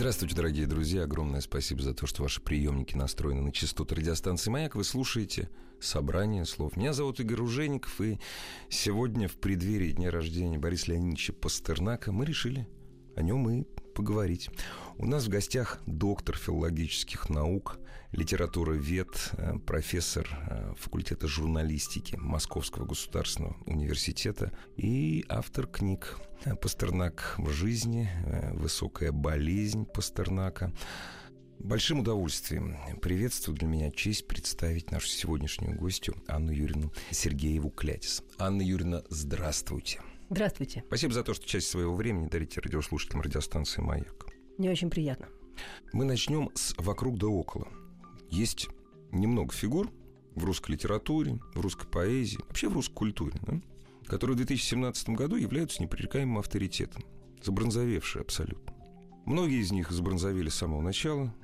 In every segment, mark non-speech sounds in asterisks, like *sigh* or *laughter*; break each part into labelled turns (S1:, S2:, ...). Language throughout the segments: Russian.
S1: Здравствуйте, дорогие друзья. Огромное спасибо за то, что ваши приемники настроены на частоту радиостанции «Маяк». Вы слушаете «Собрание слов». Меня зовут Игорь Ружейников, и сегодня в преддверии дня рождения Бориса Леонидовича Пастернака мы решили о нем и поговорить. У нас в гостях доктор филологических наук, литературовед, э, профессор э, факультета журналистики Московского государственного университета и автор книг «Пастернак в жизни», э, «Высокая болезнь Пастернака». Большим удовольствием приветствую для меня честь представить нашу сегодняшнюю гостью Анну Юрьевну Сергееву Клятис. Анна Юрьевна, здравствуйте.
S2: Здравствуйте.
S1: Спасибо за то, что часть своего времени дарите радиослушателям радиостанции «Маяк».
S2: Мне очень приятно.
S1: Мы начнем с «Вокруг да около». Есть немного фигур в русской литературе, в русской поэзии, вообще в русской культуре, да, которые в 2017 году являются непререкаемым авторитетом, забронзовевшие абсолютно. Многие из них забронзовели с самого начала,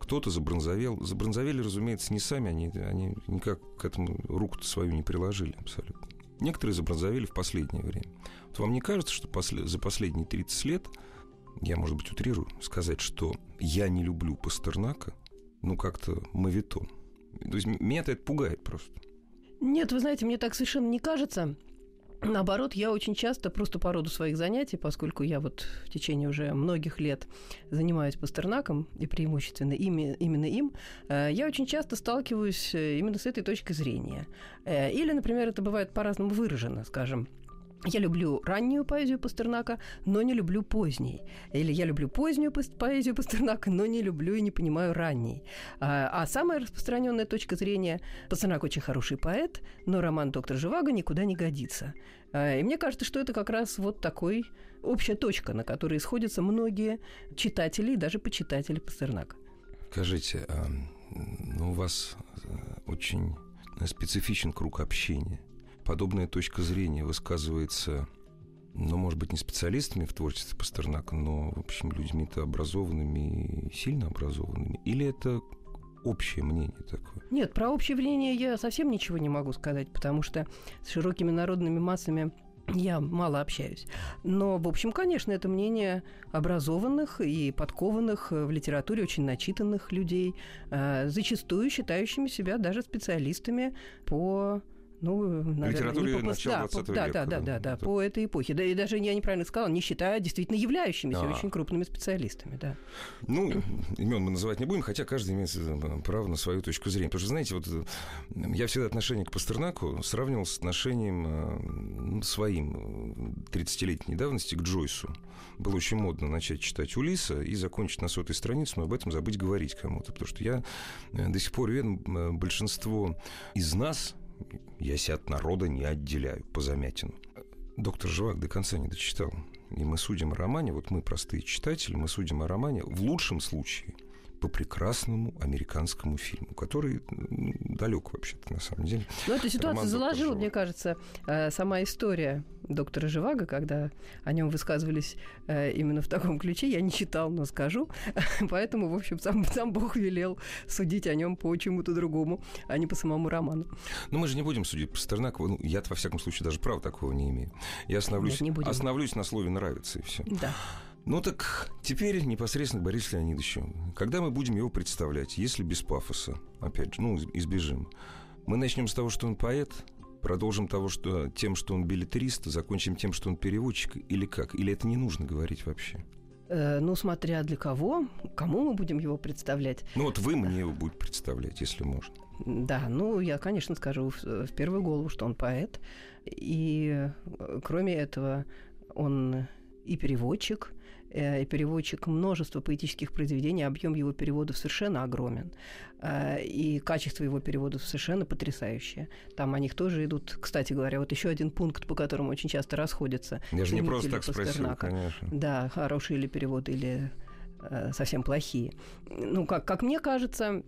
S1: кто-то забронзовел. Забронзовели, разумеется, не сами, они, они никак к этому руку свою не приложили абсолютно. Некоторые забронзовели в последнее время. Вот вам не кажется, что после, за последние 30 лет, я, может быть, утрирую, сказать, что я не люблю Пастернака, ну, как-то мавитон. То есть меня это пугает просто.
S2: Нет, вы знаете, мне так совершенно не кажется. Наоборот, я очень часто, просто по роду своих занятий, поскольку я вот в течение уже многих лет занимаюсь Пастернаком, и преимущественно ими, именно им, э, я очень часто сталкиваюсь э, именно с этой точки зрения. Э, или, например, это бывает по-разному выражено, скажем, я люблю раннюю поэзию Пастернака, но не люблю поздней. Или я люблю позднюю поэзию Пастернака, но не люблю и не понимаю ранней. А, а самая распространенная точка зрения – Пастернак очень хороший поэт, но роман «Доктор Живаго» никуда не годится. А, и мне кажется, что это как раз вот такой общая точка, на которой сходятся многие читатели и даже почитатели Пастернака.
S1: Скажите, а, ну, у вас э, очень специфичен круг общения – подобная точка зрения высказывается, ну, может быть, не специалистами в творчестве Пастернака, но, в общем, людьми-то образованными сильно образованными? Или это общее мнение такое?
S2: Нет, про общее мнение я совсем ничего не могу сказать, потому что с широкими народными массами я мало общаюсь. Но, в общем, конечно, это мнение образованных и подкованных в литературе очень начитанных людей, э, зачастую считающими себя даже специалистами по ну,
S1: наверное, литературе не по, начала 20
S2: да, века. Да, да, да, да, это... по этой эпохе. Да, и даже я неправильно сказала, не считая действительно являющимися а. очень крупными специалистами, да.
S1: Ну, имен мы называть не будем, хотя каждый имеет э, право на свою точку зрения. Потому что, знаете, вот э, я всегда отношение к Пастернаку сравнивал с отношением э, ну, своим 30-летней давности к Джойсу. Было очень модно начать читать Улиса и закончить на сотой странице, но об этом забыть говорить кому-то. Потому что я до сих пор уверен, большинство из нас, я себя от народа не отделяю по замятину. Доктор Живак до конца не дочитал. И мы судим о романе, вот мы простые читатели, мы судим о романе в лучшем случае – по прекрасному американскому фильму, который далек вообще-то на самом деле.
S2: Ну, эту ситуацию заложила, мне кажется, э, сама история доктора Живаго, когда о нем высказывались э, именно в таком ключе. Я не читал, но скажу. *laughs* Поэтому, в общем, сам, сам Бог велел судить о нем по чему-то другому, а не по самому роману.
S1: Ну, мы же не будем судить по Стернаку. Ну, я во всяком случае, даже права такого не имею. Я остановлюсь, Нет, остановлюсь на слове «нравится» и все.
S2: Да.
S1: Ну так теперь непосредственно к Борису Леонидовичу. Когда мы будем его представлять, если без пафоса, опять же, ну, избежим, мы начнем с того, что он поэт, продолжим того, что, тем, что он билетрист, закончим тем, что он переводчик, или как? Или это не нужно говорить вообще?
S2: Э, ну, смотря для кого, кому мы будем его представлять.
S1: Ну, вот вы мне его будете представлять, если можно.
S2: Да, ну, я, конечно, скажу в, в первую голову, что он поэт. И, э, кроме этого, он и переводчик, э, переводчик множества поэтических произведений, объем его переводов совершенно огромен. Э, и качество его переводов совершенно потрясающее. Там о них тоже идут, кстати говоря, вот еще один пункт, по которому очень часто расходятся.
S1: Я же не просто так спросил, конечно.
S2: Да, хорошие ли переводы или э, совсем плохие. Ну, как, как мне кажется,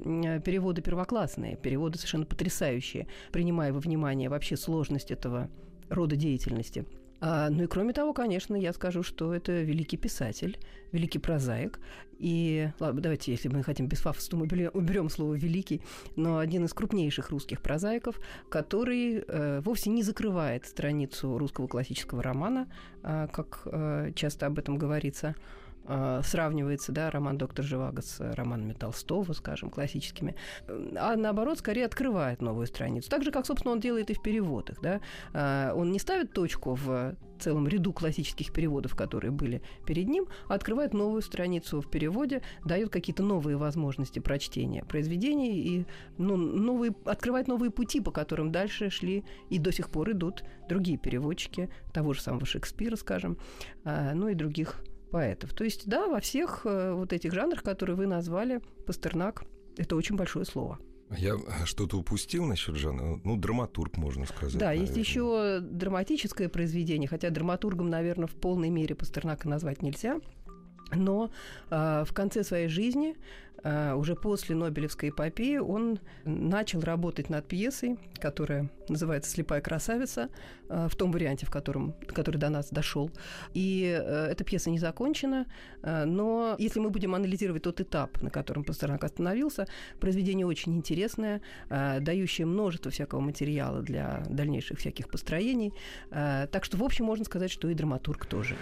S2: переводы первоклассные, переводы совершенно потрясающие, принимая во внимание вообще сложность этого рода деятельности. А, ну и кроме того, конечно, я скажу, что это великий писатель, великий прозаик. И ладно, давайте, если мы хотим без пафоса, мы уберем слово великий, но один из крупнейших русских прозаиков, который э, вовсе не закрывает страницу русского классического романа, э, как э, часто об этом говорится. А, сравнивается, да, роман «Доктор Живаго» с романами Толстого, скажем, классическими, а наоборот, скорее открывает новую страницу. Так же, как, собственно, он делает и в переводах, да. А, он не ставит точку в целом ряду классических переводов, которые были перед ним, а открывает новую страницу в переводе, дает какие-то новые возможности прочтения произведений и ну, новые, открывает новые пути, по которым дальше шли и до сих пор идут другие переводчики того же самого Шекспира, скажем, а, ну и других поэтов. То есть, да, во всех э, вот этих жанрах, которые вы назвали, Пастернак – это очень большое слово.
S1: Я что-то упустил насчет жанра? Ну, драматург, можно сказать.
S2: Да, наверное. есть еще драматическое произведение, хотя драматургом, наверное, в полной мере Пастернака назвать нельзя. Но э, в конце своей жизни Э, уже после Нобелевской эпопеи он начал работать над пьесой, которая называется «Слепая красавица», э, в том варианте, в котором, который до нас дошел. И э, эта пьеса не закончена, но если мы будем анализировать тот этап, на котором Пастернак остановился, произведение очень интересное, дающее множество всякого материала для дальнейших всяких построений. Так что, в общем, можно сказать, что и драматург тоже.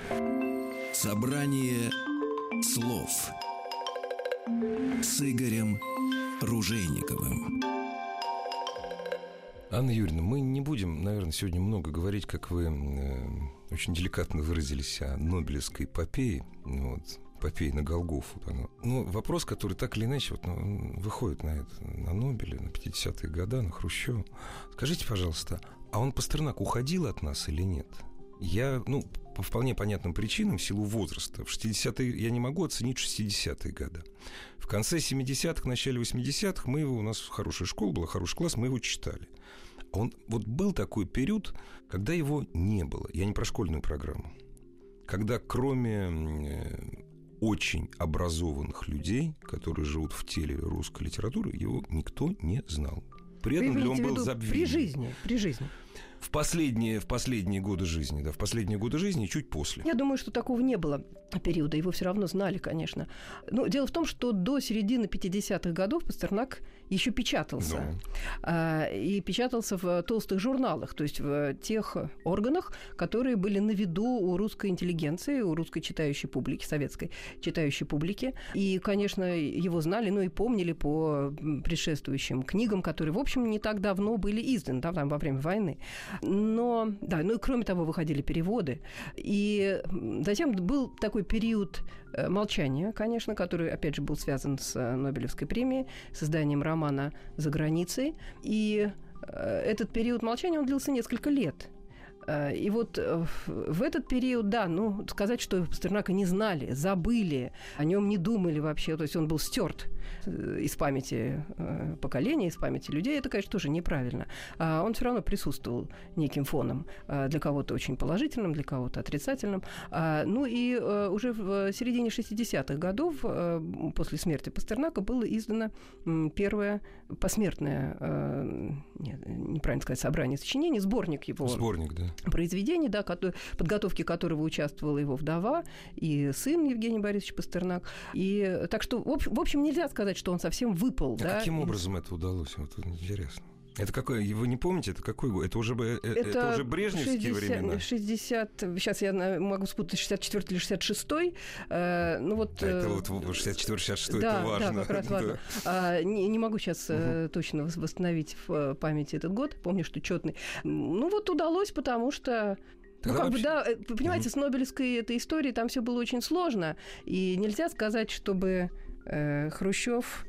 S3: Собрание слов с Игорем Ружейниковым.
S1: Анна Юрьевна, мы не будем, наверное, сегодня много говорить, как вы э, очень деликатно выразились о Нобелевской эпопее, вот, эпопее на Голгофу. Ну, вопрос, который так или иначе вот, ну, выходит на, это, на Нобеле, на 50-е годы, на Хрущева. Скажите, пожалуйста, а он Пастернак уходил от нас или нет? Я, ну, по вполне понятным причинам, в силу возраста, в 60-е я не могу оценить 60-е годы. В конце 70-х, начале 80-х мы его, у нас хорошая школа была, хороший класс, мы его читали. Он, вот был такой период, когда его не было. Я не про школьную программу. Когда кроме э, очень образованных людей, которые живут в теле русской литературы, его никто не знал.
S2: При этом ли он был забвенен? При жизни, при жизни
S1: в последние, в последние годы жизни, да, в последние годы жизни чуть после.
S2: Я думаю, что такого не было периода, его все равно знали, конечно. Но дело в том, что до середины 50-х годов Пастернак еще печатался. Ну. А, и печатался в толстых журналах, то есть в тех органах, которые были на виду у русской интеллигенции, у русской читающей публики, советской читающей публики. И, конечно, его знали, но и помнили по предшествующим книгам, которые, в общем, не так давно были изданы, да, там, во время войны. Но, да, ну и кроме того, выходили переводы. И затем был такой период э, молчания, конечно, который, опять же, был связан с э, Нобелевской премией, созданием романа «За границей». И э, этот период молчания, он длился несколько лет. И вот в этот период, да, ну, сказать, что Пастернака не знали, забыли, о нем не думали вообще, то есть он был стерт Э, из памяти э, поколения, из памяти людей, это, конечно, тоже неправильно. А он все равно присутствовал неким фоном, э, для кого-то очень положительным, для кого-то отрицательным. А, ну и уже в середине 60-х годов, после смерти Пастернака, было издано первое посмертное, нет, неправильно сказать, собрание сочинений, сборник его
S1: сборник, да.
S2: Произведений, да, подготовки которого участвовала его вдова и сын Евгений Борисович Пастернак. И так что, в общем, нельзя сказать, что он совсем выпал.
S1: А да? каким образом это удалось? Вот интересно. Это какой, вы не помните, это какой? Это уже, э, это, это уже брежневские
S2: 60,
S1: времена?
S2: 60, сейчас я могу спутать, 64 или 66 э, ну вот...
S1: А это вот 64-66, да, это важно. *laughs*
S2: Да, как раз важно. А, не, не могу сейчас угу. точно восстановить в э, памяти этот год, помню, что четный. Ну вот удалось, потому что ну, как вообще... бы, да, вы понимаете, угу. с Нобелевской этой историей там все было очень сложно, и нельзя сказать, чтобы э, Хрущев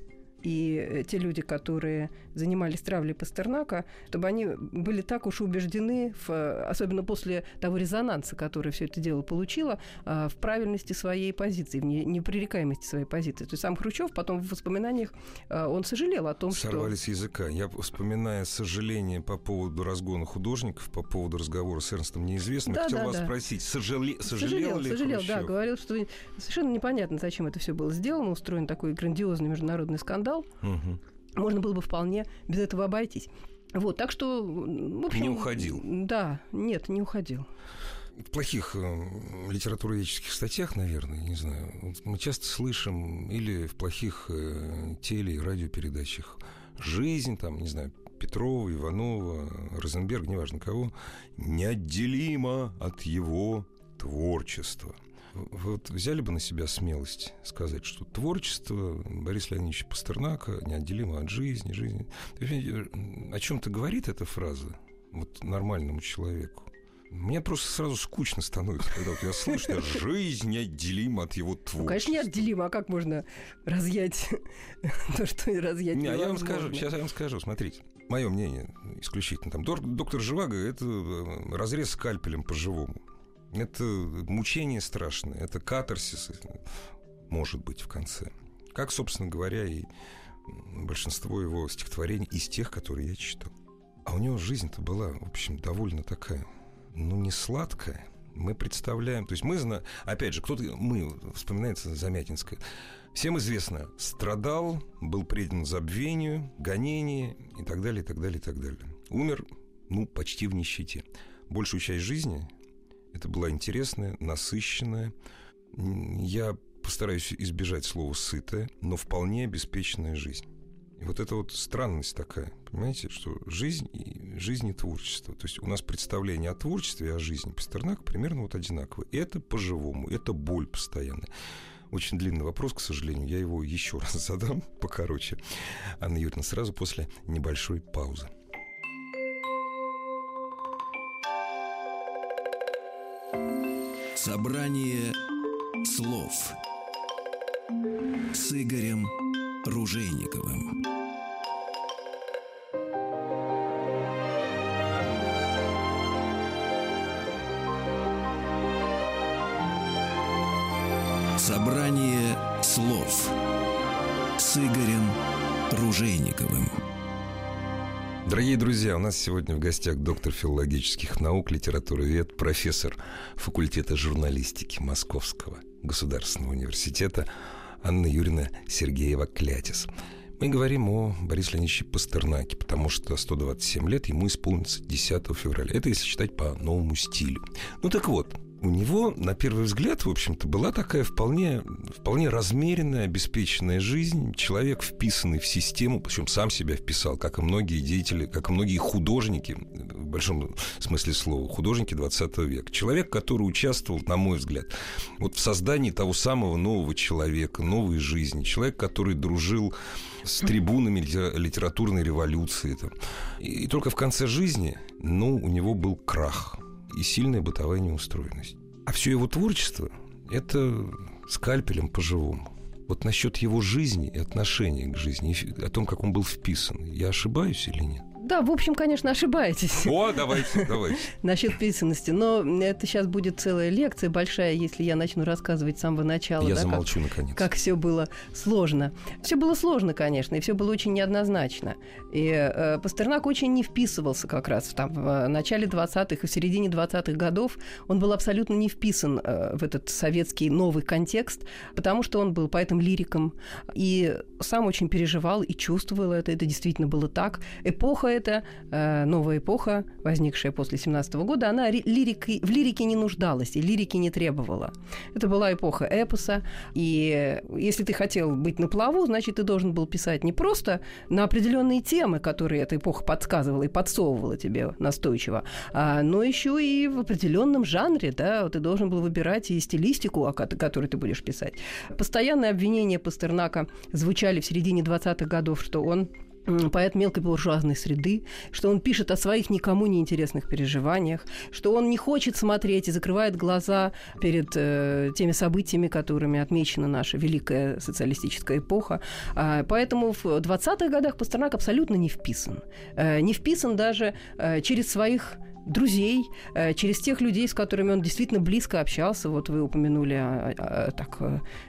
S2: и те люди, которые занимались травлей Пастернака, чтобы они были так уж убеждены, в, особенно после того резонанса, который все это дело получило, а, в правильности своей позиции, в непререкаемости своей позиции. То есть сам Хрущев потом в воспоминаниях он сожалел о том,
S1: Сорвали что... Сорвались языка. Я, вспоминая сожаление по поводу разгона художников, по поводу разговора с Эрнстом Неизвестным, да, хотел да, вас да. спросить, сожале... сожалел, сожалел ли
S2: Сожалел,
S1: Хрущев?
S2: да, говорил, что совершенно непонятно, зачем это все было сделано, устроен такой грандиозный международный скандал. Угу можно было бы вполне без этого обойтись. Вот, так что,
S1: в общем... Не уходил.
S2: Да, нет, не уходил.
S1: В плохих э, литературоведческих статьях, наверное, не знаю, мы часто слышим, или в плохих э, теле- и радиопередачах, жизнь, там, не знаю, Петрова, Иванова, Розенберг, неважно кого, неотделима от его творчества – вот взяли бы на себя смелость сказать, что творчество Бориса Леонидовича Пастернака неотделимо от жизни, жизни. О чем-то говорит эта фраза вот нормальному человеку? Мне просто сразу скучно становится, когда вот я слышу, что жизнь неотделима от его творчества. Ну,
S2: конечно, неотделима. А как можно разъять *laughs* то, что разъять Не,
S1: я вам скажу, сейчас я вам скажу, смотрите. Мое мнение исключительно. Там, доктор Живаго – это разрез скальпелем по-живому. Это мучение страшное, это катарсис, может быть, в конце. Как, собственно говоря, и большинство его стихотворений из тех, которые я читал. А у него жизнь-то была, в общем, довольно такая, ну, не сладкая. Мы представляем, то есть мы знаем, опять же, кто-то, мы, вспоминается Замятинская, всем известно, страдал, был предан забвению, гонению и так далее, и так далее, и так далее. Умер, ну, почти в нищете. Большую часть жизни это была интересная, насыщенная. Я постараюсь избежать слова «сытая», но вполне обеспеченная жизнь. И вот это вот странность такая, понимаете, что жизнь жизнь и творчество. То есть у нас представление о творчестве и о жизни Пастернака примерно вот одинаковое. Это по-живому, это боль постоянная. Очень длинный вопрос, к сожалению. Я его еще *laughs* раз задам покороче. Анна Юрьевна, сразу после небольшой паузы.
S3: Собрание слов с Игорем Ружейниковым. Собрание слов с Игорем Ружейниковым.
S1: Дорогие друзья, у нас сегодня в гостях доктор филологических наук, литературовед, профессор факультета журналистики Московского государственного университета Анна Юрьевна Сергеева-Клятис. Мы говорим о Борисе Леонидовиче Пастернаке, потому что 127 лет ему исполнится 10 февраля. Это если считать по новому стилю. Ну так вот, у него, на первый взгляд, в общем-то, была такая вполне, вполне размеренная, обеспеченная жизнь. Человек, вписанный в систему, причем сам себя вписал, как и многие деятели, как и многие художники, в большом смысле слова, художники 20 века. Человек, который участвовал, на мой взгляд, вот в создании того самого нового человека, новой жизни. Человек, который дружил с трибунами литературной революции. Там. И, и только в конце жизни, ну, у него был крах – и сильная бытовая неустроенность. А все его творчество – это скальпелем по-живому. Вот насчет его жизни и отношения к жизни, о том, как он был вписан, я ошибаюсь или нет?
S2: Да, в общем, конечно, ошибаетесь.
S1: О, давайте, давайте. *laughs*
S2: Насчет писанности. Но это сейчас будет целая лекция большая, если я начну рассказывать с самого начала.
S1: Я да, замолчу, как, наконец.
S2: Как все было сложно. Все было сложно, конечно, и все было очень неоднозначно. И э, Пастернак очень не вписывался как раз там, в э, начале 20-х и в середине 20-х годов. Он был абсолютно не вписан э, в этот советский новый контекст, потому что он был поэтом-лириком и сам очень переживал и чувствовал это. Это действительно было так. Эпоха эта, э, новая эпоха, возникшая после 17 года, она лирикой, в лирике не нуждалась и лирики не требовала. Это была эпоха эпоса, и если ты хотел быть на плаву, значит, ты должен был писать не просто на определенные темы, которые эта эпоха подсказывала и подсовывала тебе настойчиво, а, но еще и в определенном жанре, да, ты должен был выбирать и стилистику, о которой ты будешь писать. Постоянные обвинения Пастернака звучали в середине 20-х годов, что он поэт мелкой буржуазной среды, что он пишет о своих никому не интересных переживаниях, что он не хочет смотреть и закрывает глаза перед э, теми событиями, которыми отмечена наша великая социалистическая эпоха. А, поэтому в 20-х годах Пастернак абсолютно не вписан. Э, не вписан даже э, через своих друзей, э, через тех людей, с которыми он действительно близко общался. Вот вы упомянули а, а, так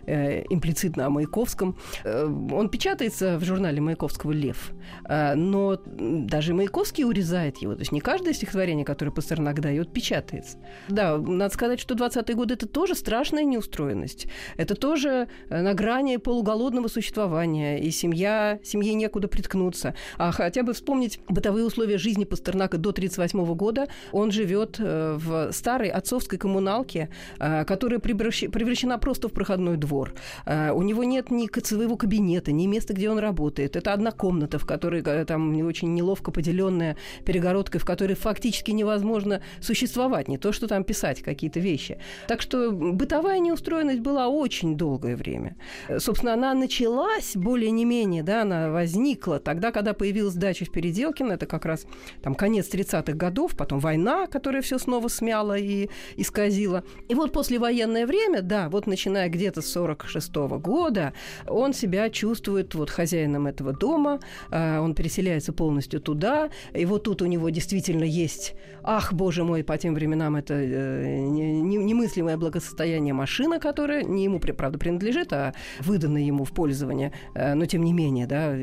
S2: э, имплицитно о Маяковском. Э, он печатается в журнале Маяковского «Лев», но даже Маяковский урезает его. То есть не каждое стихотворение, которое Пастернак дает, печатается. Да, надо сказать, что 20-е годы – это тоже страшная неустроенность. Это тоже на грани полуголодного существования, и семья, семье некуда приткнуться. А хотя бы вспомнить бытовые условия жизни Пастернака до 1938 года, он живет э, в старой отцовской коммуналке, э, которая превращена просто в проходной двор. Э, у него нет ни своего кабинета, ни места, где он работает. Это одна комната, в которой там очень неловко поделенная перегородкой, в которой фактически невозможно существовать, не то что там писать какие-то вещи. Так что бытовая неустроенность была очень долгое время. Собственно, она началась более не менее, да, она возникла тогда, когда появилась дача в Переделкино, это как раз там конец 30-х годов, потом война, которая все снова смяла и исказила. И вот послевоенное время, да, вот начиная где-то с 46 -го года, он себя чувствует вот хозяином этого дома, э, он переселяется полностью туда, и вот тут у него действительно есть, ах, боже мой, по тем временам это э, немыслимое благосостояние машина, которая не ему, правда, принадлежит, а выдана ему в пользование, э, но тем не менее, да,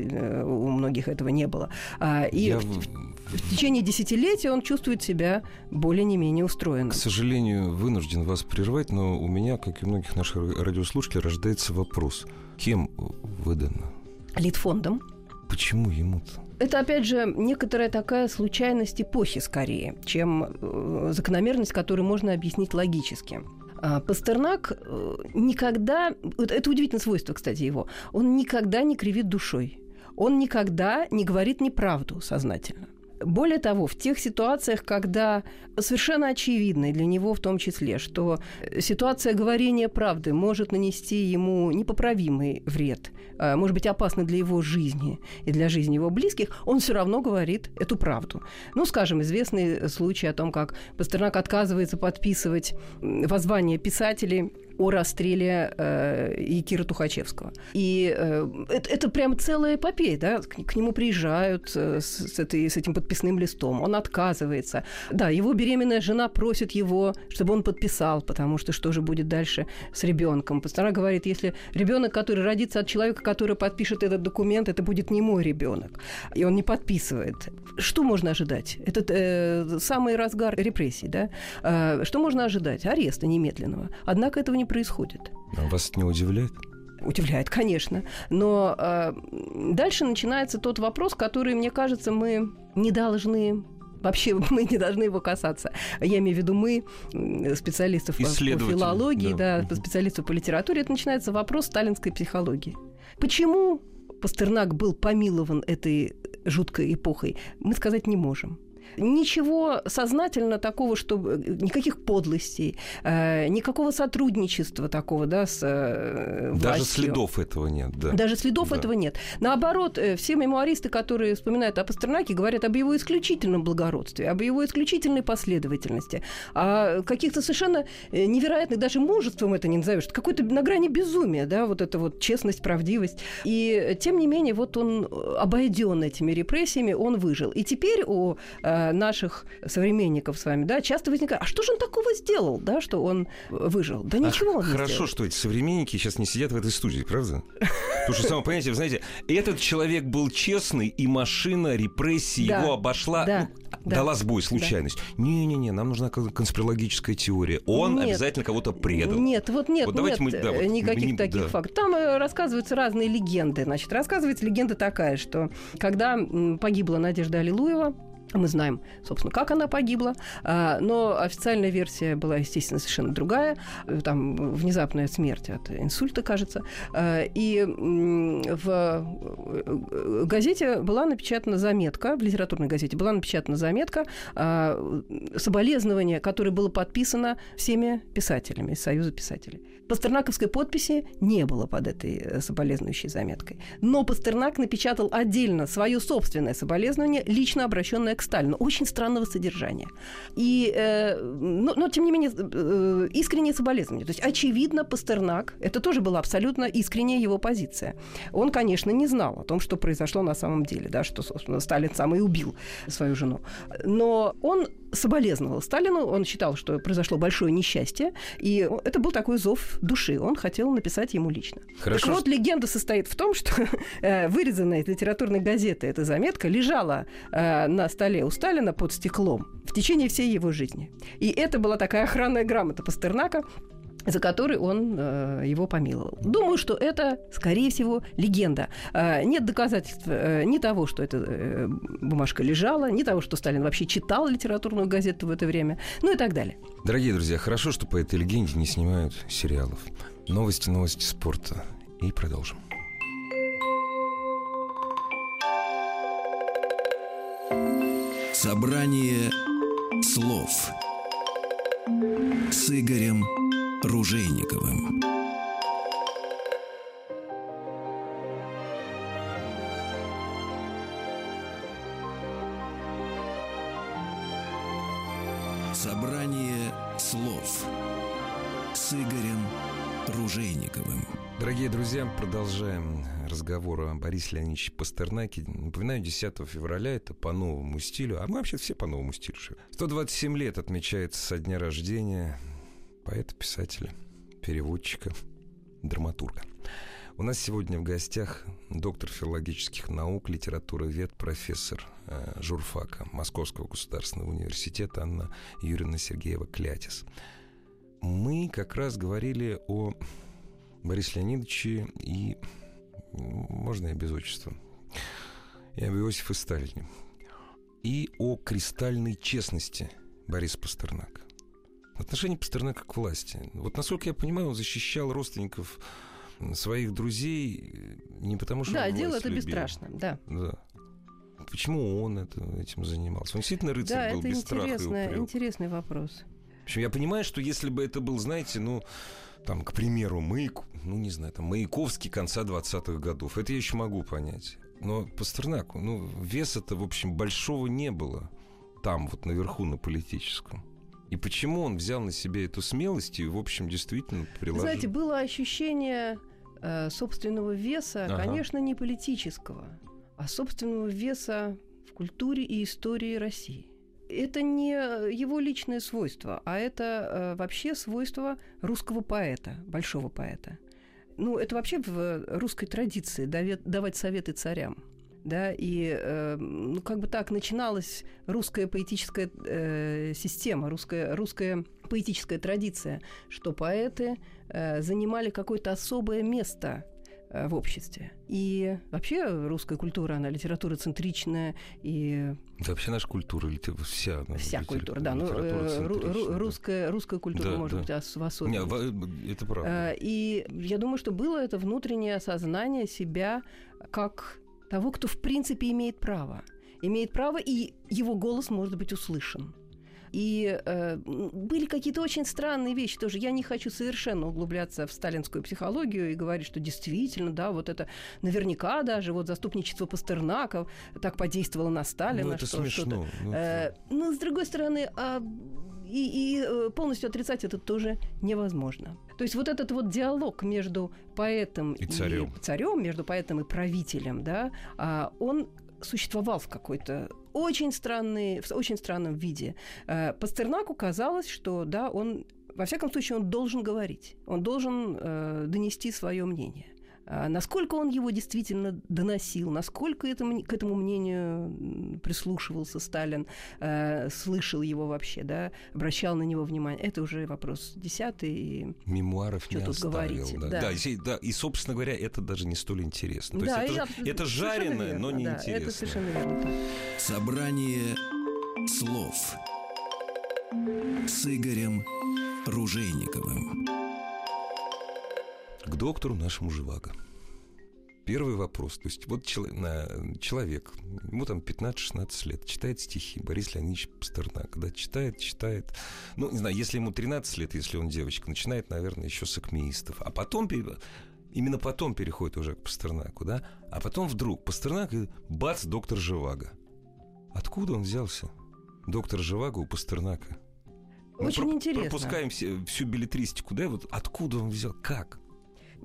S2: у многих этого не было. А, и Я... в, в течение десятилетия он чувствует себя более не менее устроенным.
S1: К сожалению, вынужден вас прервать, но у меня, как и у многих наших радиослушателей, рождается вопрос. Кем выдано?
S2: Литфондом.
S1: Почему ему-то?
S2: Это, опять же, некоторая такая случайность эпохи скорее, чем э, закономерность, которую можно объяснить логически. А Пастернак э, никогда, это удивительное свойство, кстати, его, он никогда не кривит душой. Он никогда не говорит неправду сознательно. Более того, в тех ситуациях, когда совершенно очевидно, для него в том числе, что ситуация говорения правды может нанести ему непоправимый вред, а, может быть, опасна для его жизни и для жизни его близких, он все равно говорит эту правду. Ну, скажем, известный случай о том, как Пастернак отказывается подписывать воззвание писателей о расстреле э, Якира Тухачевского. И э, это, это прям целая эпопея, да, к, к нему приезжают э, с, с, этой, с этим подписным листом, он отказывается. Да, его беременная жена просит его, чтобы он подписал, потому что что же будет дальше с ребенком. Пастора говорит, если ребенок, который родится от человека, который подпишет этот документ, это будет не мой ребенок, и он не подписывает. Что можно ожидать? Это э, самый разгар репрессий, да? Э, что можно ожидать? Ареста немедленного. Однако этого не происходит.
S1: А вас это не удивляет?
S2: Удивляет, конечно. Но э, дальше начинается тот вопрос, который, мне кажется, мы не должны Вообще *laughs* мы не должны его касаться. Я имею в виду мы, специалистов по филологии, да. да, специалистов по литературе. Это начинается вопрос сталинской психологии. Почему Пастернак был помилован этой жуткой эпохой, мы сказать не можем ничего сознательно такого, чтобы никаких подлостей, э, никакого сотрудничества такого, да, с э, властью.
S1: Даже следов этого нет, да.
S2: Даже следов да. этого нет. Наоборот, э, все мемуаристы, которые вспоминают о Пастернаке, говорят об его исключительном благородстве, об его исключительной последовательности, о каких-то совершенно невероятных, даже мужеством это не назовешь, какой-то на грани безумия, да, вот эта вот честность, правдивость. И тем не менее, вот он обойден этими репрессиями, он выжил. И теперь у Э, наших современников с вами, да, часто возникает, а что же он такого сделал, да, что он выжил? Да ничего а он не
S1: Хорошо,
S2: сделал.
S1: что эти современники сейчас не сидят в этой студии, правда? Потому что, само понятие, вы знаете, этот человек был честный, и машина репрессий его обошла, ну, дала сбой, случайность. Не-не-не, нам нужна конспирологическая теория. Он обязательно кого-то предал.
S2: Нет, вот нет, нет никаких таких фактов. Там э, рассказываются разные легенды. Значит, рассказывается легенда такая, что когда погибла Надежда Аллилуева, Мы знаем, собственно, как она погибла, а, но официальная версия была, естественно, совершенно другая. Там внезапная смерть от инсульта, кажется. А, и в э, газете была напечатана заметка, в литературной газете была напечатана заметка а, соболезнования, которое было подписано всеми писателями из Союза писателей. Пастернаковской подписи не было под этой э, соболезнующей заметкой. Но Пастернак напечатал отдельно свое собственное соболезнование, лично обращенное к Сталину, очень странного содержания. И, э, но, но, тем не менее, э, искреннее соболезнование. То есть, очевидно, Пастернак, это тоже была абсолютно искренняя его позиция. Он, конечно, не знал о том, что произошло на самом деле, да, что, собственно, Сталин сам и убил свою жену. Но он соболезновал Сталину, он считал, что произошло большое несчастье, и это был такой зов души, он хотел написать ему лично. Хорошо. Так вот, легенда состоит в том, что э, вырезанная из литературной газеты эта заметка лежала э, на столе у Сталина под стеклом в течение всей его жизни. И это была такая охранная грамота Пастернака, за который он э, его помиловал. Думаю, что это, скорее всего, легенда. Э, нет доказательств э, ни того, что эта э, бумажка лежала, ни того, что Сталин вообще читал литературную газету в это время, ну и так далее.
S1: Дорогие друзья, хорошо, что по этой легенде не снимают сериалов. Новости, новости спорта. И продолжим.
S3: Собрание слов с Игорем Ружейниковым.
S1: Друзья, продолжаем разговор о Борисе Леонидовиче Пастернаке. Напоминаю, 10 февраля это по новому стилю, а мы вообще все по новому стилю. 127 лет отмечается со дня рождения поэта, писателя, переводчика, драматурга. У нас сегодня в гостях доктор филологических наук, литературы вет, профессор э, журфака Московского государственного университета Анна Юрьевна Сергеева Клятис. Мы как раз говорили о Борисе Леонидовиче и, можно и без отчества, и об Иосифе Сталине, и о кристальной честности Бориса Пастернака. Отношение Пастернака к власти. Вот насколько я понимаю, он защищал родственников своих друзей не потому, что
S2: Да, дело это любил. бесстрашно, да.
S1: да. Почему он это, этим занимался? Он действительно рыцарь
S2: да,
S1: был
S2: это
S1: без страха
S2: и интересный вопрос.
S1: В общем, я понимаю, что если бы это был, знаете, ну, там, к примеру, Маяк, ну, не знаю, там, Маяковский конца 20-х годов, это я еще могу понять. Но Пастернаку, ну, веса-то, в общем, большого не было там, вот наверху, на политическом. И почему он взял на себя эту смелость и, в общем, действительно приложил?
S2: Знаете, было ощущение э, собственного веса, ага. конечно, не политического, а собственного веса в культуре и истории России. Это не его личное свойство, а это э, вообще свойство русского поэта, большого поэта. Ну, это вообще в русской традиции давать, советы царям да, и э, ну, как бы так начиналась русская поэтическая э, система, русская, русская поэтическая традиция, что поэты э, занимали какое-то особое место э, в обществе. И вообще русская культура, она литература центричная и...
S1: Да вообще наша культура, вся.
S2: Вся культура, да. Ну, э, ру- русская, русская культура, да, может да. быть, в особенности.
S1: Не, это правда.
S2: Э, и я думаю, что было это внутреннее осознание себя как того, кто в принципе имеет право. Имеет право, и его голос может быть услышан. И э, были какие-то очень странные вещи тоже. Я не хочу совершенно углубляться в сталинскую психологию и говорить, что действительно, да, вот это наверняка даже вот заступничество Пастернака так подействовало на Сталина. Ну,
S1: это
S2: что,
S1: смешно.
S2: Ну, э, но, с другой стороны, а и, и э, полностью отрицать это тоже невозможно. То есть вот этот вот диалог между поэтом
S1: и царем,
S2: и царем между поэтом и правителем, да, а, он существовал в какой-то очень странный, в очень странном виде. Э, Пастернаку казалось, что да, он во всяком случае, он должен говорить, он должен э, донести свое мнение. А насколько он его действительно доносил, насколько этому, к этому мнению прислушивался Сталин, э, слышал его вообще, да, обращал на него внимание, это уже вопрос десятый.
S1: Мемуаров
S2: что
S1: не
S2: тут
S1: оставил.
S2: говорить.
S1: Да.
S2: Да.
S1: Да, и, да, и, собственно говоря, это даже не столь интересно. То
S2: да,
S1: есть это,
S2: я,
S1: это жареное,
S2: верно,
S1: но не
S2: да,
S1: интересно.
S2: Это совершенно верно.
S3: Собрание слов с Игорем Ружейниковым.
S1: К доктору нашему Живаго. Первый вопрос. То есть вот человек, ему там 15-16 лет, читает стихи Борис Леонидович Пастернак. Когда читает, читает. Ну, не знаю, если ему 13 лет, если он девочка, начинает, наверное, еще с акмеистов. А потом именно потом переходит уже к Пастернаку, да? А потом вдруг Пастернак и бац, доктор Живаго. Откуда он взялся? Доктор Живаго у Пастернака.
S2: Очень Мы интересно.
S1: Пропускаем все, всю билетристику, да? Вот откуда он взял? Как?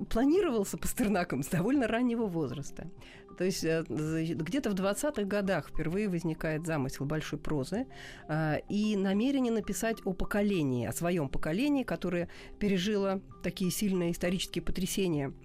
S2: Планировался Пастернаком с довольно раннего возраста. То есть э, где-то в 20-х годах впервые возникает замысел большой прозы э, и намерение написать о поколении, о своем поколении, которое пережило такие сильные исторические потрясения –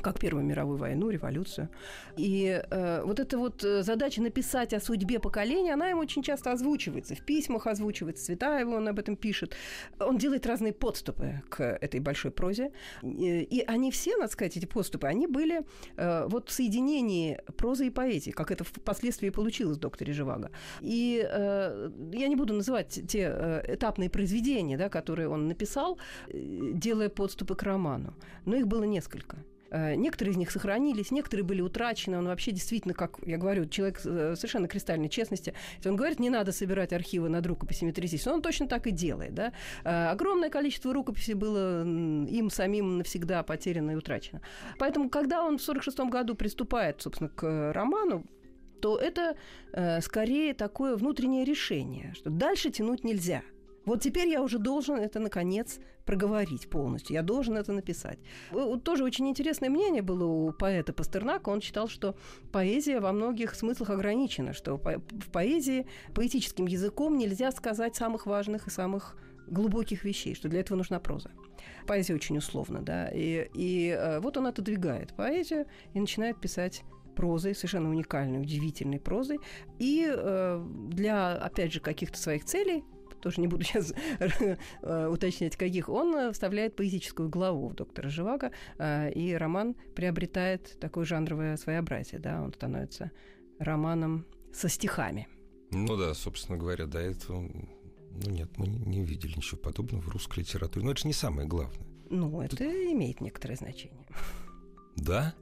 S2: как Первую мировую войну, революцию. И э, вот эта вот э, задача написать о судьбе поколения, она ему очень часто озвучивается, в письмах озвучивается, Цветаева он об этом пишет. Он делает разные подступы к этой большой прозе. И они все, надо сказать, эти подступы, они были э, вот в соединении прозы и поэзии, как это впоследствии получилось в «Докторе Живаго». И э, я не буду называть те э, этапные произведения, да, которые он написал, э, делая подступы к роману, но их было несколько. Э, некоторые из них сохранились, некоторые были утрачены. Он вообще действительно, как я говорю, человек э, совершенно кристальной честности. Он говорит, не надо собирать архивы над рукописями трясись, он точно так и делает. Да? Э, огромное количество рукописей было им самим навсегда потеряно и утрачено. Поэтому, когда он в 1946 году приступает, собственно, к роману, то это э, скорее такое внутреннее решение, что дальше тянуть нельзя – вот теперь я уже должен это, наконец, проговорить полностью. Я должен это написать. Тоже очень интересное мнение было у поэта Пастернака. Он считал, что поэзия во многих смыслах ограничена, что в поэзии поэтическим языком нельзя сказать самых важных и самых глубоких вещей, что для этого нужна проза. Поэзия очень условна, да, и, и э, вот он отодвигает поэзию и начинает писать прозой, совершенно уникальной, удивительной прозой. И э, для, опять же, каких-то своих целей тоже не буду сейчас э, уточнять, каких, он э, вставляет поэтическую главу в «Доктора Живаго», э, и роман приобретает такое жанровое своеобразие, да, он становится романом со стихами.
S1: Ну да, собственно говоря, до этого, ну нет, мы не видели ничего подобного в русской литературе. Но это же не самое главное.
S2: Ну, это Тут... имеет некоторое значение.
S1: Да?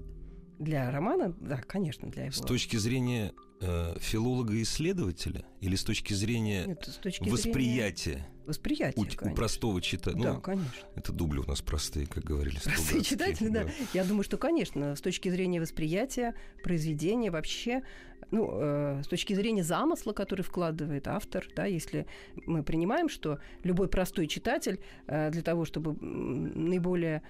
S2: Для романа, да, конечно, для его.
S1: С точки зрения э, филолога-исследователя или с точки зрения
S2: Нет, с точки
S1: восприятия?
S2: Зрения... Восприятие,
S1: у, у простого читателя.
S2: Да, ну, конечно.
S1: Это дубли у нас простые, как говорили.
S2: Простые читатели, да. да. Я думаю, что, конечно, с точки зрения восприятия, произведения вообще, ну, э, с точки зрения замысла, который вкладывает автор, да, если мы принимаем, что любой простой читатель э, для того, чтобы наиболее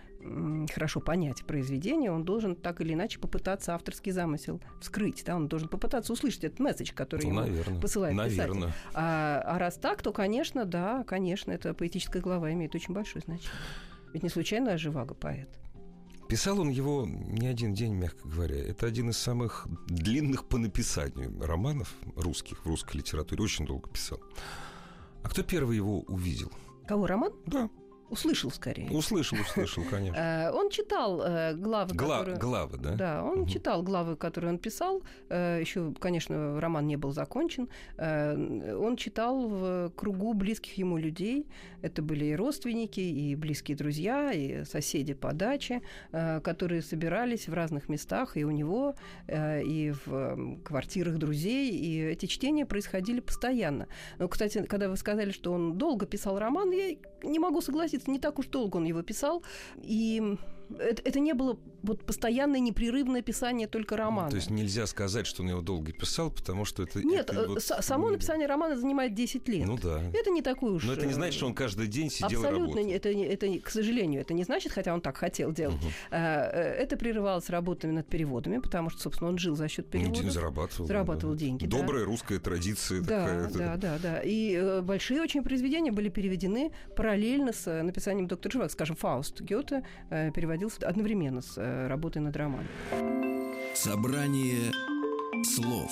S2: хорошо понять произведение, он должен так или иначе попытаться авторский замысел вскрыть, да, он должен попытаться услышать этот месседж, который ну, ему посылает
S1: наверное.
S2: писатель. А, а раз так, то, конечно, да, конечно, эта поэтическая глава имеет очень большое значение. Ведь не случайно Живаго поэт.
S1: Писал он его не один день, мягко говоря. Это один из самых длинных по написанию романов русских в русской литературе. Очень долго писал. А кто первый его увидел?
S2: Кого, роман?
S1: Да.
S2: Услышал скорее.
S1: Услышал, услышал, *laughs* конечно.
S2: Э, он читал э, главы,
S1: Гла- которые... Главы, да?
S2: Да, он угу. читал главы, которые он писал. Э, Еще, конечно, роман не был закончен. Он читал в кругу близких ему людей. Это были и родственники, и близкие друзья, и соседи по даче, которые собирались в разных местах и у него, и в квартирах друзей. И эти чтения происходили постоянно. Но, кстати, когда вы сказали, что он долго писал роман, я не могу согласиться, не так уж долго он его писал. И это, это не было вот постоянное непрерывное писание только романа.
S1: То есть нельзя сказать, что он его долго писал, потому что это...
S2: Нет,
S1: это
S2: вот... само написание романа занимает 10 лет.
S1: Ну да.
S2: Это не такой уж...
S1: Но это не значит, что он каждый день сидел
S2: Абсолютно,
S1: и
S2: работал. Это, это, к сожалению, это не значит, хотя он так хотел делать. Угу. Это прерывалось работами над переводами, потому что, собственно, он жил за счет переводов.
S1: Ну, зарабатывал.
S2: Зарабатывал
S1: да.
S2: деньги,
S1: Добрая да. русская традиция
S2: да,
S1: такая.
S2: Да, да, да. И э, большие очень произведения были переведены параллельно с э, написанием доктора Живаго. Скажем, «Фауст» Гёте переводился одновременно с работой над романом.
S3: Собрание слов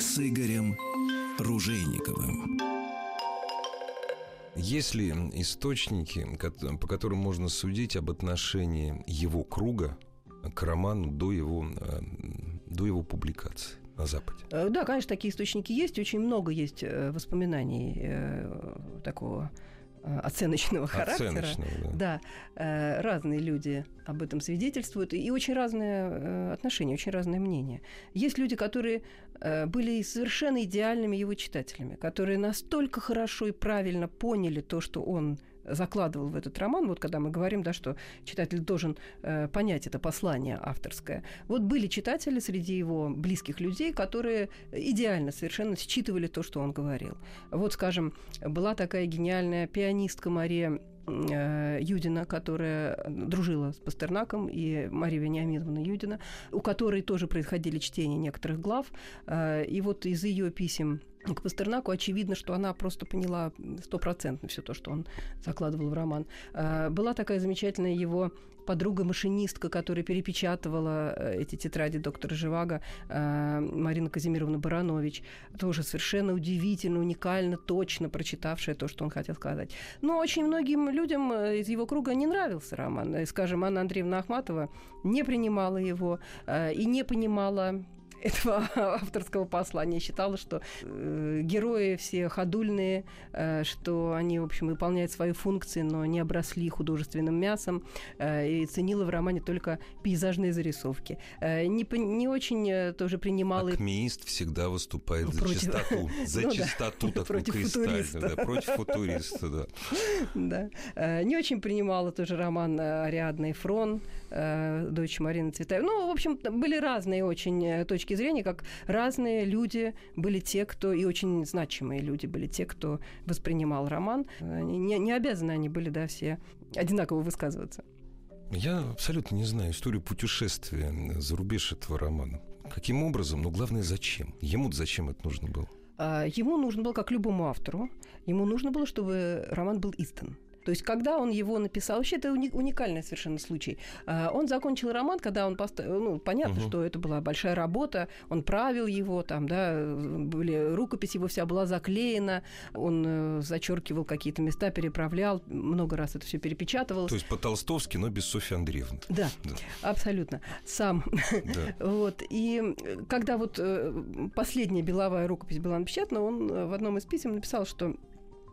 S3: с Игорем Ружейниковым.
S1: Есть ли источники, по которым можно судить об отношении его круга к роману до его, э, до его публикации? на Западе?
S2: Э, да, конечно, такие источники есть. Очень много есть э, воспоминаний такого оценочного характера.
S1: Оценочного,
S2: да. да, разные люди об этом свидетельствуют, и очень разные отношения, очень разные мнения. Есть люди, которые были совершенно идеальными его читателями, которые настолько хорошо и правильно поняли то, что он закладывал в этот роман, вот когда мы говорим, да, что читатель должен э, понять это послание авторское. Вот были читатели среди его близких людей, которые идеально совершенно считывали то, что он говорил. Вот, скажем, была такая гениальная пианистка Мария э, Юдина, которая дружила с Пастернаком, и Мария Вениаминовна Юдина, у которой тоже происходили чтения некоторых глав. Э, и вот из ее писем к Пастернаку очевидно, что она просто поняла стопроцентно все то, что он закладывал в роман. А, была такая замечательная его подруга-машинистка, которая перепечатывала э, эти тетради доктора Живаго, а, Марина Казимировна Баранович, тоже совершенно удивительно, уникально, точно прочитавшая то, что он хотел сказать. Но очень многим людям э, из его круга не нравился роман. Скажем, Анна Андреевна Ахматова не принимала его э, и не понимала *laughs* этого авторского послания. Считала, что э, герои все ходульные, э, что они, в общем, выполняют свои функции, но не обросли художественным мясом, э, и ценила в романе только пейзажные зарисовки. Э, не, не очень э, тоже принимала...
S1: Акмеист всегда выступает против... *laughs* за чистоту, за ну, чистоту да. такую против кристальную, да, против футуриста, да. *laughs*
S2: Да. Э, не очень принимала тоже роман э, Ариадна и Фрон, э, дочь Марины Цветаевой. Ну, в общем, были разные очень э, точки зрения, как разные люди были те, кто, и очень значимые люди были те, кто воспринимал роман. Не, не обязаны они были, да, все одинаково высказываться.
S1: Я абсолютно не знаю историю путешествия за рубеж этого романа. Каким образом, но главное, зачем? Ему зачем это нужно было?
S2: А, ему нужно было, как любому автору, ему нужно было, чтобы роман был издан. То есть, когда он его написал, вообще это уникальный совершенно случай. А, он закончил роман, когда он поставил, ну, понятно, угу. что это была большая работа, он правил его, там, да, были, рукопись его вся была заклеена, он э, зачеркивал какие-то места, переправлял, много раз это все перепечатывалось.
S1: То есть по-толстовски, но без Софьи Андреевны.
S2: Да, да. абсолютно. Сам. Да. *laughs* вот. И когда вот э, последняя беловая рукопись была напечатана, он э, в одном из писем написал, что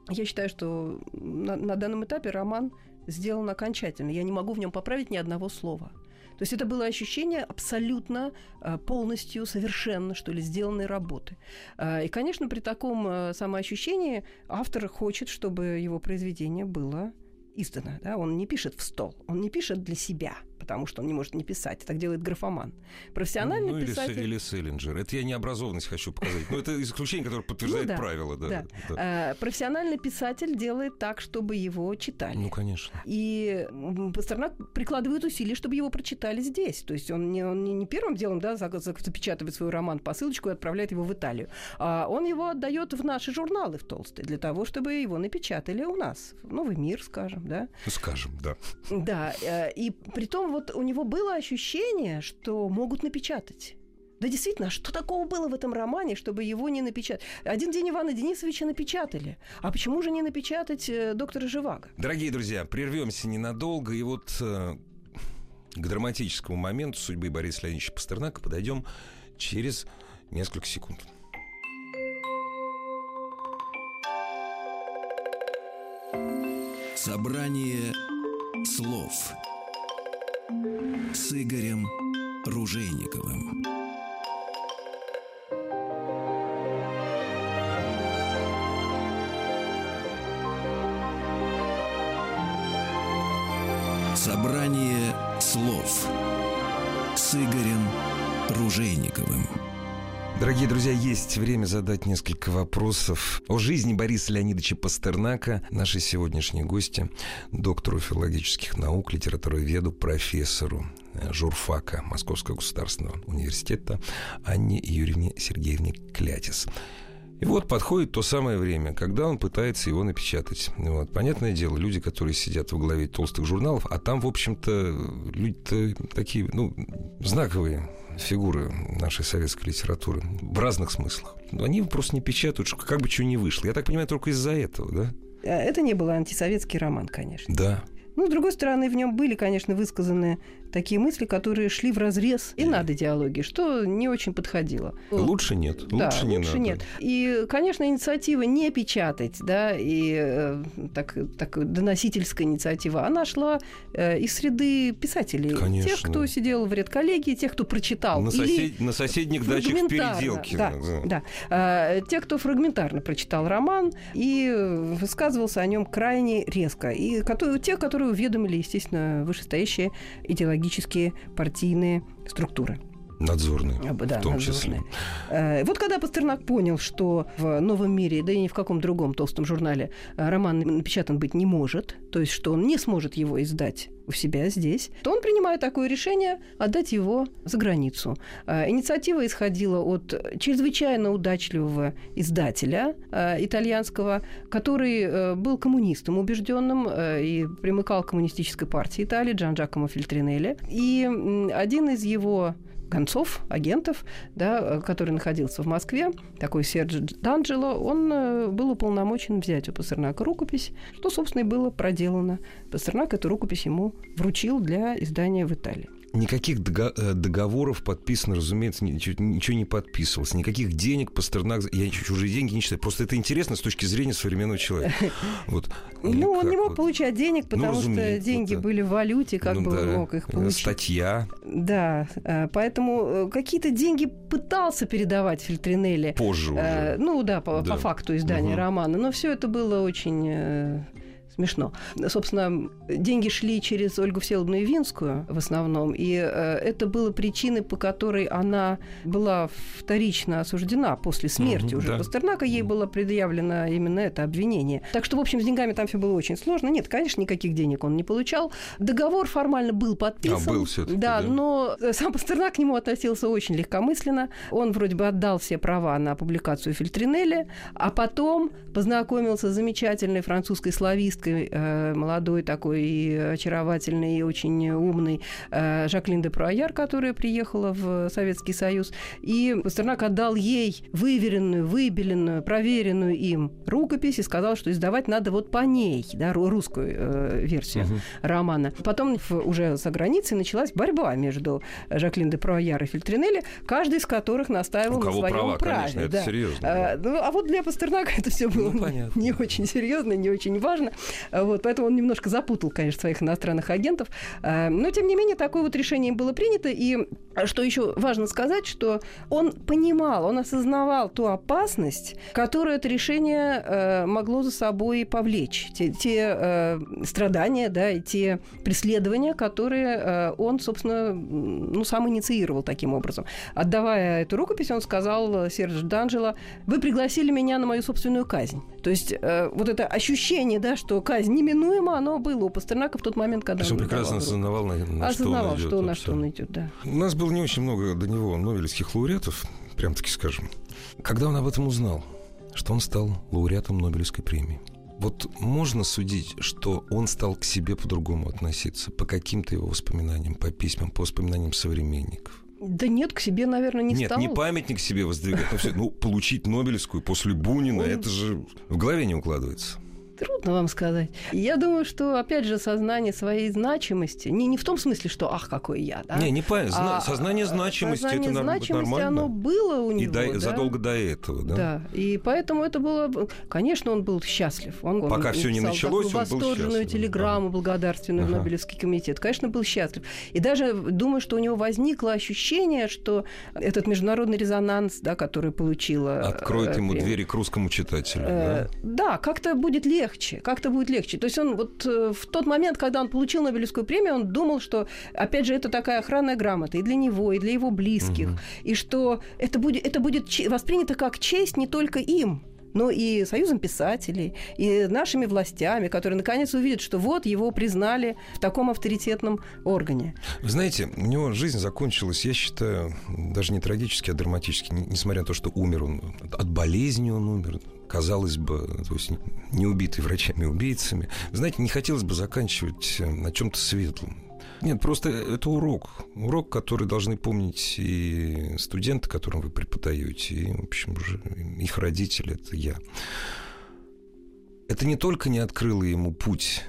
S2: я считаю, что на, на данном этапе роман сделан окончательно. Я не могу в нем поправить ни одного слова. То есть это было ощущение абсолютно а, полностью, совершенно, что ли, сделанной работы. А, и, конечно, при таком а, самоощущении автор хочет, чтобы его произведение было издано. Да? Он не пишет в стол, он не пишет для себя – потому что он не может не писать. Так делает графоман. Профессиональный
S1: ну,
S2: писатель...
S1: Или Селлинджер. Это я необразованность хочу показать. Но это исключение, которое подтверждает ну, да, правила. Да, да.
S2: Да. профессиональный писатель делает так, чтобы его читали.
S1: Ну, конечно.
S2: И Пастернак прикладывает усилия, чтобы его прочитали здесь. То есть он не, он не первым делом да, запечатывает свой роман по ссылочку и отправляет его в Италию. А он его отдает в наши журналы в толстые, для того, чтобы его напечатали у нас. В Новый мир, скажем, да?
S1: Ну, скажем, да.
S2: Да. Э, и при том вот у него было ощущение, что могут напечатать. Да действительно, а что такого было в этом романе, чтобы его не напечатать? Один день Ивана Денисовича напечатали. А почему же не напечатать э, доктора Живаго?
S1: Дорогие друзья, прервемся ненадолго. И вот э, к драматическому моменту судьбы Бориса Леонидовича Пастернака подойдем через несколько секунд.
S3: Собрание слов с Игорем Ружейниковым.
S1: Дорогие друзья, есть время задать несколько вопросов о жизни Бориса Леонидовича Пастернака. Наши сегодняшние гости, доктору филологических наук, литературоведу, профессору э, журфака Московского государственного университета Анне Юрьевне Сергеевне Клятис. И вот подходит то самое время, когда он пытается его напечатать. Вот. Понятное дело, люди, которые сидят во главе толстых журналов, а там, в общем-то, люди такие, ну, знаковые фигуры нашей советской литературы в разных смыслах. Они просто не печатают, как бы что ни вышло. Я так понимаю, только из-за этого, да?
S2: Э, это не был антисоветский роман, конечно.
S1: Да.
S2: Ну, с другой стороны, в нем были, конечно, высказаны такие мысли, которые шли в разрез и над идеологией, что не очень подходило.
S1: Лучше нет.
S2: Да,
S1: лучше не
S2: лучше
S1: надо.
S2: нет. И, конечно, инициатива не печатать, да, и э, так, так доносительская инициатива, она шла э, из среды писателей.
S1: Конечно.
S2: Тех, кто сидел в редколлегии, тех, кто прочитал.
S1: На,
S2: Или
S1: сосед- на соседних дачах в
S2: фрагментарно,
S1: переделке.
S2: Да, да. А, те, кто фрагментарно прочитал роман и высказывался о нем крайне резко. И которые, те, которые уведомили, естественно, вышестоящие идеологические партийные структуры.
S1: Надзорные,
S2: А, да,
S1: в том
S2: надзорные.
S1: числе.
S2: Э, Вот когда Пастернак понял, что в «Новом мире», да и ни в каком другом толстом журнале э, роман напечатан быть не может, то есть что он не сможет его издать у себя здесь, то он принимает такое решение отдать его за границу. Э, Инициатива исходила от чрезвычайно удачливого издателя э, итальянского, который э, был коммунистом убежденным э, и примыкал к коммунистической партии Италии, Джан Джакомо Фильтринелли. И один из его гонцов, агентов, да, э, который находился в Москве, такой Серджи Данджело, он э, был уполномочен взять у Пастернака рукопись, что, собственно, и было проделано. Пастернак эту рукопись ему вручил для издания в Италии.
S1: Никаких э, договоров подписано, разумеется, ничего, ничего не подписывалось. Никаких денег Пастернак... Я чу- чужие деньги не считаю. Просто это интересно с точки зрения современного человека. *laughs* Вот.
S2: Ну, он
S1: как
S2: не мог получать денег,
S1: Ну,
S2: потому что деньги были в валюте, как
S1: Ну
S2: бы он мог их
S1: э,
S2: получить.
S1: Статья
S2: Да, э, поэтому какие-то деньги пытался передавать Фильтринелли.
S1: позже уже.
S2: Ну да, по, по факту издания романа. Но все это было очень смешно. Собственно, деньги шли через Ольгу Всеволодовну Явинскую в основном, и э, это было причиной, по которой она была вторично осуждена после смерти
S1: Мгм,
S2: уже
S1: да.
S2: Пастернака. Ей было предъявлено именно это обвинение. Так что, в общем, с деньгами там все было очень сложно. Нет, конечно, никаких денег он не получал. Договор формально был подписан.
S1: А, был
S2: да,
S1: да.
S2: но э, сам Пастернак к нему относился очень легкомысленно. Он вроде бы отдал все права на публикацию Фильтринелли, а потом познакомился с замечательной французской слависткой, э, молодой такой и очаровательной, и очень умной э, Жаклин де Пруаяр, которая приехала в Советский Союз. И Пастернак отдал ей выверенную, выбеленную, проверенную им рукопись и сказал, что издавать надо вот по ней, да, ру- русскую э, версию
S1: Мгм.
S2: романа. Потом уже за границей началась борьба между Жаклин де Пруаяр и Фильтринелли, каждый из которых настаивал
S1: У
S2: на
S1: кого
S2: своем
S1: права,
S2: праве.
S1: конечно, это
S2: да.
S1: серьезно.
S2: А, ну, а вот для Пастернака *laughs* это все было
S1: Ну, понятно.
S2: не очень серьезно, не очень важно. А Вот, поэтому он немножко запутал, конечно, своих иностранных агентов. А, Но, тем не менее, такое вот решение было принято. И а, что еще важно сказать, что он понимал, он осознавал ту опасность, которую это решение э, могло за собой повлечь. Те, те, э, страдания, да, и те преследования, которые э, он, собственно, ну, сам инициировал таким образом. Отдавая эту рукопись, он сказал э, Серджи Данджело, вы пригласили меня на мою собственную казнь. То есть э, вот это ощущение, да, что казнь неминуема, оно было у Пастернака в тот момент, когда
S1: То есть он прекрасно осознавал, на, на что он
S2: Осознавал,
S1: идет
S2: что, на что он идет, да.
S1: У нас было не очень много до него нобелевских лауреатов, прям таки скажем. Когда он об этом узнал, что он стал лауреатом Нобелевской премии, вот можно судить, что он стал к себе по-другому относиться, по каким-то его воспоминаниям, по письмам, по воспоминаниям современников.
S2: Да нет, к себе, наверное, не
S1: Нет,
S2: стал.
S1: не памятник себе воздвигать, ну, получить Нобелевскую после Бунина,
S2: Он-
S1: это же в голове не укладывается.
S2: Трудно вам сказать. Я думаю, что, опять же, сознание своей значимости, не, не в том смысле, что «ах, какой я», да?
S1: Не, не зна-
S2: А,
S1: сознание
S2: а,
S1: значимости,
S2: сознание
S1: это
S2: значимости,
S1: нормально.
S2: оно было у
S1: И
S2: него,
S1: до-
S2: да?
S1: задолго до этого, да?
S2: Да, и поэтому это было... Конечно, он был счастлив. Он, он
S1: Пока всё не
S2: написал
S1: началось, он был
S2: восторженную
S1: счастлив,
S2: телеграмму благодарственную в
S1: Ага.
S2: Нобелевский комитет. Конечно, был счастлив. И даже думаю, что у него возникло ощущение, что этот международный резонанс, да, который получила...
S1: Откроет
S2: э,
S1: ему
S2: премия,
S1: двери к русскому читателю,
S2: Э,
S1: да?
S2: Да, как-то будет легче, как-то будет легче. То есть он вот э, в тот момент, когда он получил Нобелевскую премию, он думал, что, опять же, это такая охранная грамота и для него, и для его близких,
S1: Мгм.
S2: и что это будет, это будет воспринято как честь не только им, но и Союзом писателей, и нашими властями, которые наконец увидят, что вот его признали в таком авторитетном органе.
S1: Вы знаете, у него жизнь закончилась, я считаю, даже не трагически, а драматически. Несмотря на то, что умер он, от болезни он умер, казалось бы, то есть не убитый врачами-убийцами. Знаете, не хотелось бы заканчивать э, на чем-то светлом. Нет, просто это урок. Урок, который должны помнить и студенты, которым вы преподаете, и, в общем, их родители, это я. Это не только не открыло ему путь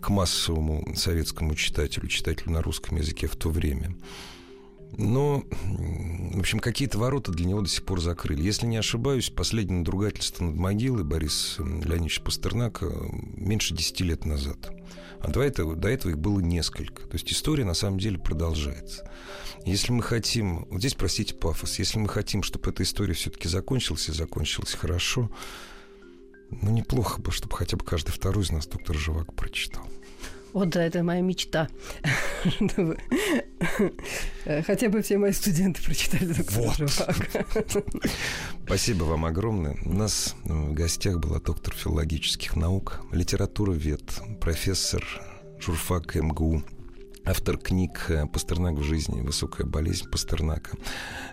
S1: к массовому советскому читателю, читателю на русском языке в то время. Но, в общем, какие-то ворота для него до сих пор закрыли. Если не ошибаюсь, последнее надругательство над могилой Бориса Леонидовича Пастернака меньше десяти лет назад. А до этого, до этого их было несколько. То есть история на самом деле продолжается. Если мы хотим, вот здесь, простите, пафос, если мы хотим, чтобы эта история все-таки закончилась и закончилась хорошо, ну, неплохо бы, чтобы хотя бы каждый второй из нас доктор Живак прочитал.
S2: Вот да, это моя мечта. *laughs* Хотя бы все мои студенты прочитали доктора Живака.
S1: Спасибо вам огромное. У нас в гостях была доктор филологических наук, литературовед, профессор журфак МГУ автор книг э, «Пастернак в жизни. Высокая болезнь Пастернака».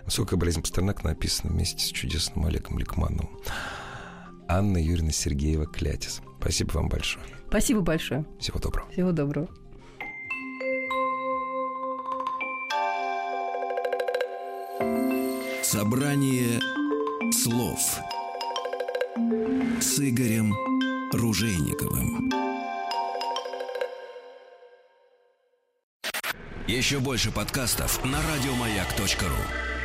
S1: «Высокая болезнь Пастернака» написана вместе с чудесным Олегом Ликмановым. Анна Юрьевна Сергеева Клятис. Спасибо вам большое.
S2: Спасибо большое.
S1: Всего доброго.
S2: Всего доброго.
S3: Собрание слов с Игорем Ружейниковым. Еще больше подкастов на радиомаяк.ру.